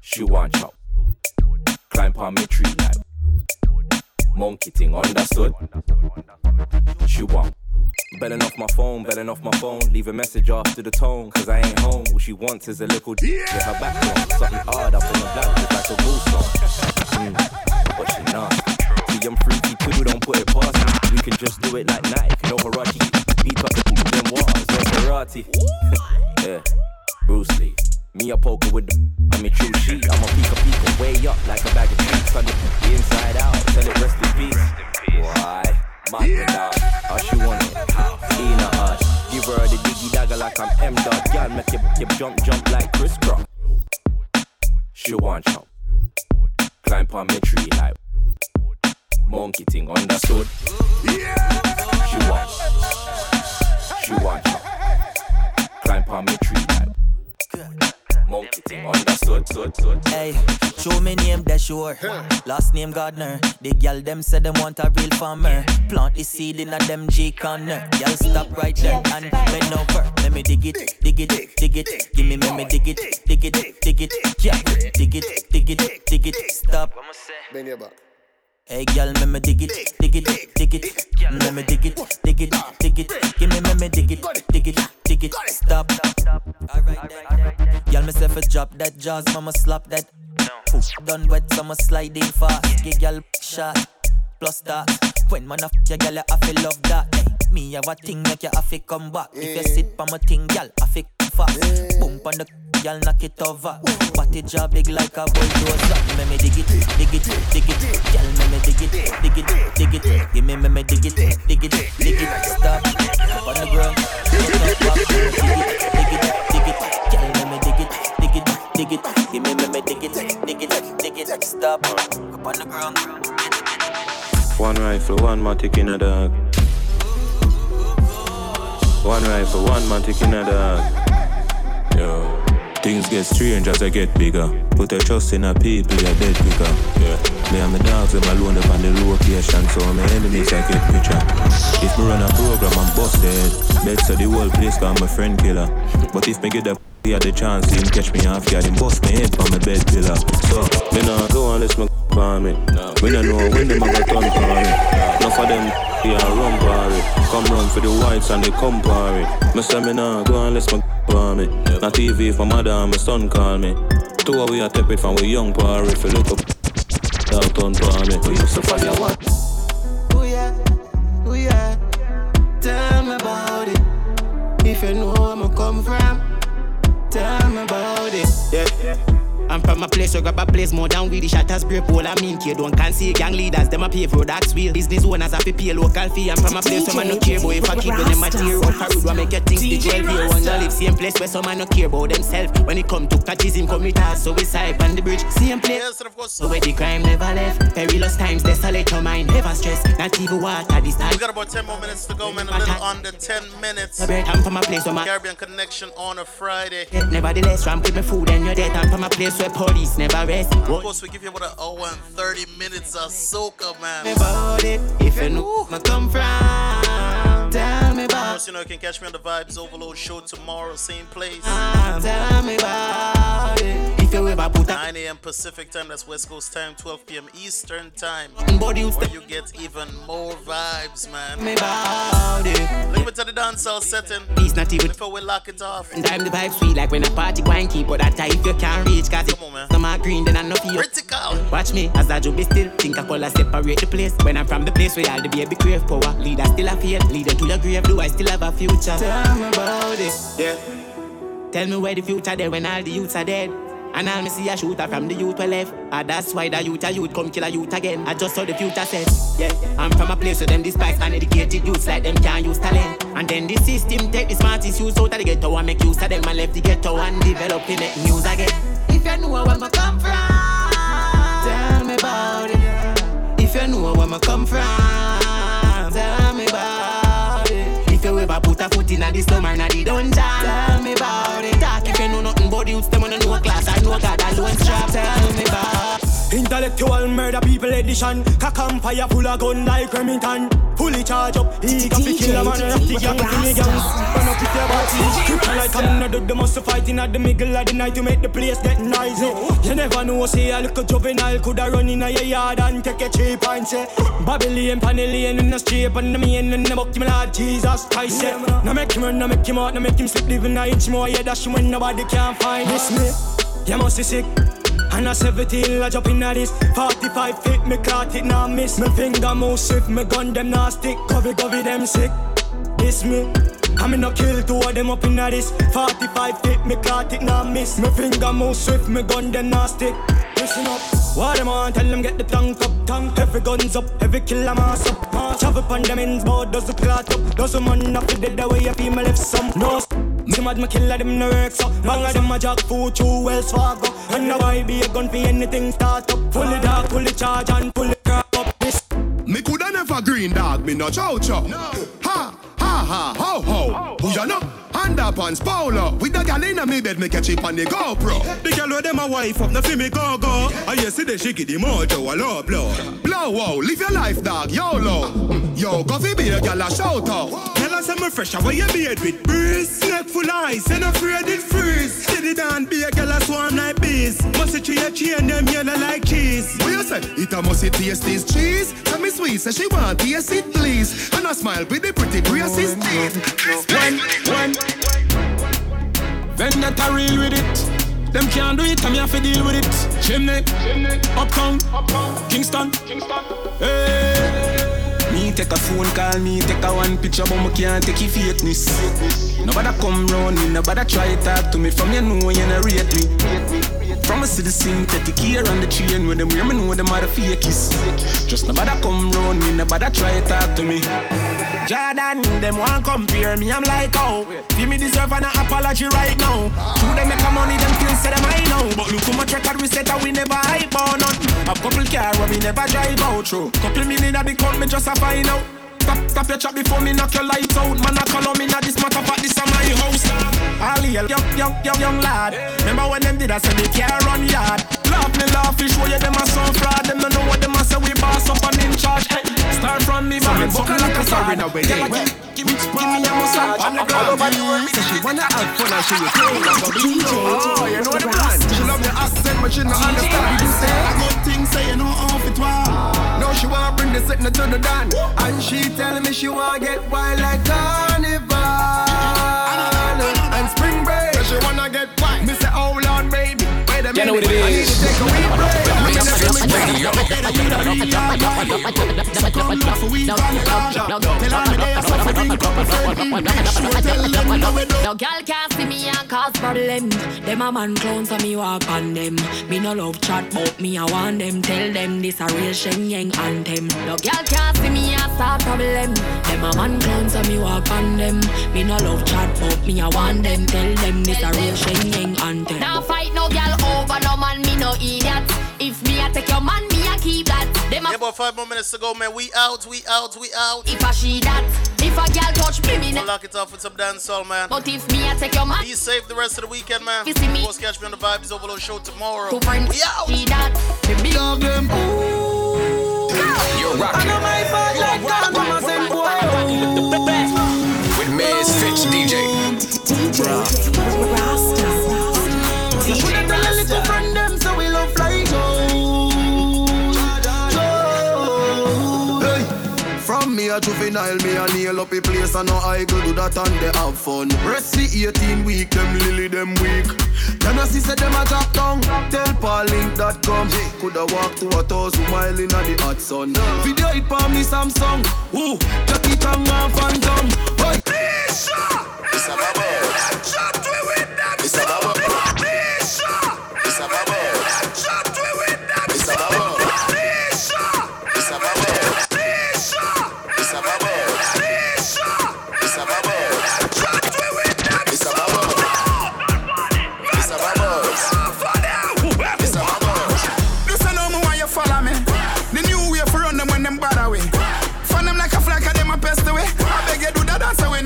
She want chop. Climb on me tree like monkey thing understood. She want. Belling off my phone, belling off my phone. Leave a message after the tone, cause I ain't home. What she wants is a little d. Get her back on. Something hard up in the black, just like a ghost song. Mm, but she not. See, I'm freaky too, don't put it past me. We can just do it like Nike, no Huarache. Beat up the them waters, like karate. yeah, Bruce Lee. Me a poker with the I'm a true sheet. I'm a pika pika way up like a bag of treats. On the, inside out, tell it rest in peace. Why? Man without, how she want it? In a hush. Give her the diggy dagger like I'm M dot. Girl, make you, you jump, jump like Kris Kross. She want chop. Climb on me tree like monkey thing understood. She want. She want chop. Climb on me tree like monkey thing understood. Sud, sud. Hey, show me name that sure. Last name Gardner. The gal them said them want a real farmer. Plant the seed in a them G corner. Y'all stop right there and bend over. Let me dig it, dig it, dig it. Give me, let me dig it, dig it, dig it. Yeah, dig it, dig it, dig it. Stop. Bend your back. Hey girl, me me dig it, dig it, dig it. Me me dig it, dig it, dig it. Give me, me me dig it, dig it, dig it. Stop. Girl, myself a drop that jaws, mama slap that. Push done wet, so I'ma slide in fast. Give girl shot, plus that. When man a f ya girl, I feel love that. Hey, me have a thing make you have to come back. If you sit pa my thing, girl, I feel fast. Boom on the girl, knock it over. Jaw big like a bulldozer. Me me dig it, dig it, dig it. Girl, me me dig it, dig it, dig it. Give me me me dig it, dig it, dig it. Stop on the ground. Dig it, dig it, dig it. Girl, me me dig it, dig it, dig it. Give me me me dig it, dig it, dig it. Stop up on the ground. One rifle, one matic in a dog. One rifle, one matic in a dog. Yo. Things get strange as I get bigger. Put your trust in a people, you're dead quicker. Yeah. Me and my dogs, them alone up on the location, so my enemies I get picture. If me run a program, I'm busted. Bet so the whole place got my friend killer. But if me get the he had the chance, he him catch me off guard, him bust me head from my bed pillar. So, me nah go unless me for me. We don't know when them a go turn for me. Of them yeah, run for it. Come run for the whites and they come party. Me say me nah go unless me for me. Not TV for my dad, my son call me. Two we are tepid from we young for it. If you look up, turn for me. We used to follow what? Oh yeah, oh yeah. Tell me about it. If you know where I come from, tell me about it. Yeah. Yeah. I'm from a place where grab a place more than we the shatters break all. I mean kid don't can see gang leaders. Them a pay for that's real. business owners have to pay local fee. I'm from a place where man no care boy if a kid when them a tear up. A road what make you think the 12 year one live same place where some man no care about themselves. When it come to catches him come with us. So we side on the bridge. Same place. Yes, of course, so where the crime never left perilous times desolate your mind. Never stress not even water this time. We got about 10 more minutes to go, man. A little under 10 minutes. I'm from a place where my Caribbean Connection on a Friday. Nevertheless, ramp with me food and you're dead. I'm from a place where police never rest. Of course, we give you about an hour and 30 minutes of soca, man. About it, if you know where I come from, you know, you can catch me on the Vibes Overload show tomorrow, same place. Tell me about it. If you ever put a 9 a.m. Pacific time, that's West Coast time, 12 p.m. Eastern time. Where you get even more vibes, man. Leave it to the dancehall setting. It's not even Before we lock it off. Time the vibe sweet like when a party and keep But that if you can't reach Cause Come on, man. no more green then I know you Critical. Watch me as I do be still Think I call a separate the place When I'm from the place where all the baby crave power Leader still a fail Leader to the grave Do I still have a future? Tell me about it Yeah Tell me where the future there when all the youths are dead And all me see a shooter from the youth we left. Ah, that's why the youth a youth come kill a youth again. I just saw the future said. Yeah, I'm from a place where them despise uneducated youths like them can't use talent. And then the system take the smartest youths out of the ghetto and make use of them and left the ghetto and develop the net news again. If you know where me come from, tell me about it. If you know where me come from, put in the slum or in a the dungeon, tell me about it. Talk if you know nothing about the youths, them on no class. I know God alone strap. Tell me about it. Intellectual murder people edition. Cock and fire full of gun like Remington. Fully charge up, he got to kill a man. Rock the gang, kill the gangs Run up with your body. Kryptonite coming out of the muscle fighting at the middle of the night To make the place get noisy. You never know, say a little juvenile Coulda run in a yard and take a cheap and say Babylon, Panellian in the street And the main in the buck, my Lord Jesus Christ say Now make him run, now make him out, now make him slip Living a inch more, yeah, dash when nobody can find this me. You must be sick and a 17 I jump in at this. 45 feet, me caught it, now miss. Me finger move swift, me gun them now stick. Covey, covey them sick. This me. I'm in a kill two of them up in at this. 45 feet, me caught it, now miss. Me finger move swift, me gun them now stick. Listen up. What them on, tell them get the tank up, tank. Every guns up, every killer mass up. Have up on them ends, board does the clot up. Does the man up, dead the way you feel me left some. No, me mad, me killer them no work so Bang of them a jack food, through Wells Fargo And now I be a gun for anything start up Fully dark, fully charge and fully crap up This Me coulda never green dog, me no chow chow. No. ha ha ho ho. Who ya know? Underpants polo. With the gal inna me bed, me catch it on the GoPro. The girl with them a wife up, no fi me go go. I hear see the shiki the mojo a low blow. Blow wow, live your life, dog, YOLO. Yo, go fi be a gal a shout out. Tell us I'm fresh, how you beard with breeze. Neck full ice, and afraid it freeze. Steady down, be a gal a swarm like bees. Must it tree a chain them yellow like cheese. What you say? It a must it taste this cheese. Tell me sweet, say she want taste it please. And I smile with the pretty braces teeth. When, when. Vendetta real with it. Them can't do it, I'm here to deal with it. Chimney, Uptown, Kingston, Hey Take a phone call, me take a one picture But me can't take your fakeness. Nobody come round me, nobody try talk to me. From you know you not rate me. From a the synthetic here on the chain when them me know them are the fakies. Just nobody come round me, nobody try talk to me. Jordan, them want compare me, I'm like, oh Give me deserve an apology right now. True, them make a money, them still say them I know But look how much record we set and we never hype on A couple car we never drive out through Couple million the count, me just a out. Stop, stop your chat before me knock your lights out. Man, I call on me, now this matter, but this is my house. All the young, young, young, young lad. Remember when them did I say me can't run yard. Laugh me, laugh, fish, show you them a some fraud. Them don't know what them a say, we boss up and in charge. Hey, Start from me, man, buckle like a Give me, give me, give me a massage. On the ground Say she wanna have fun and she will play like a Oh, you know the plan She love the accent, but she not understand. What you say? I got things say you know off oh, oh, it well Now wanna bring the sitting to the dan And she tell me she wanna get wild like carnival. And spring break. So she wanna get wild. Me say, hold on, baby. Wait a minute You know what it I need to take a wee break No girl can't see me and cause problem. Them a man clown so me walk on them. Me no love chat but me I want them. Tell them this a real Shen Yang anthem. No girl can't see me and start problem. Them a man clown so me walk on them. Me no love chat but me I want them. Tell them this a real about five more minutes to go, man. We out, we out, we out. if I she that. If a girl touch me me We'll no. lock it off with some dancehall, man. But if me I take your man. Be safe the rest of the weekend, man. You see me? Of catch me on the Vibes Overload show tomorrow. To friend We out. she that. Me Love them You're rocking I know my fault like God Mama send boy with Misfits DJ. You a juvenile, me a nail up a place and no I go do that and they have fun. Rest the 18 week, them lily them weak. Then I see say them a drop down. Tell Paullink.com. Coulda walk to a thousand mile in a the hot sun. Video it for me Samsung. Ooh, Jackie Chan and Phantom. Hey. It's a bubble. Shot we with them. It's a bubble.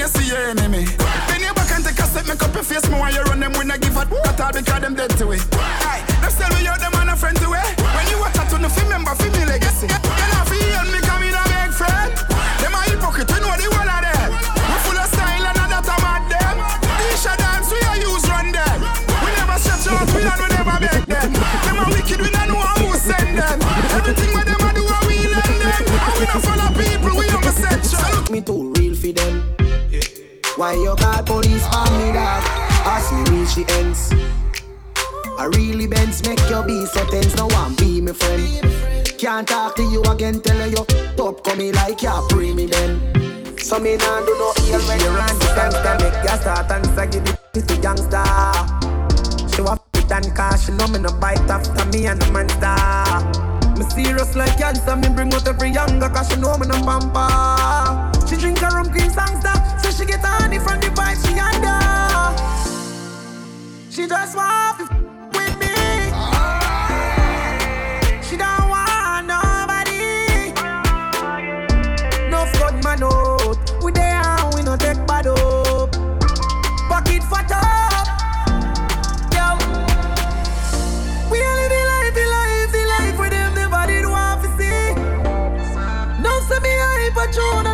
You see your enemy. Then you back and take a step, make up your face more. You run them when I give a at all because them dead to it. Why you call police on me dog? Ask me reach the ends. I really bends make your be so tense. No one be my friend. Can't talk to you again. Tell you top coming like ya pre me then. So me nah do no ill when you run the gangster Make ya start and say give it to gangster She wa fit and cause she know me no bite after me and the star Me serious like cancer, me bring out every younger cause she know me no She drink her rum cream sangster So she get honey from the vibe she under She just want to f- with me. She don't want nobody. No fraud man out We there and we no take bad up. Pocket fat up. Yo. We a live the life, the life, the life with them never did want to see. No say me hype a tune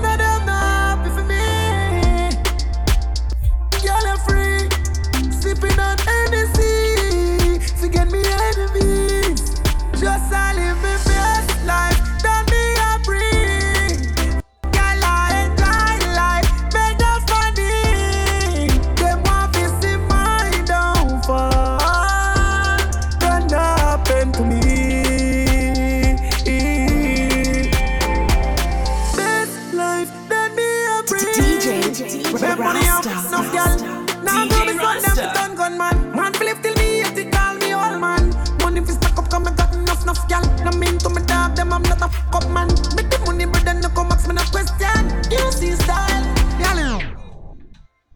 shut the fuck up, man.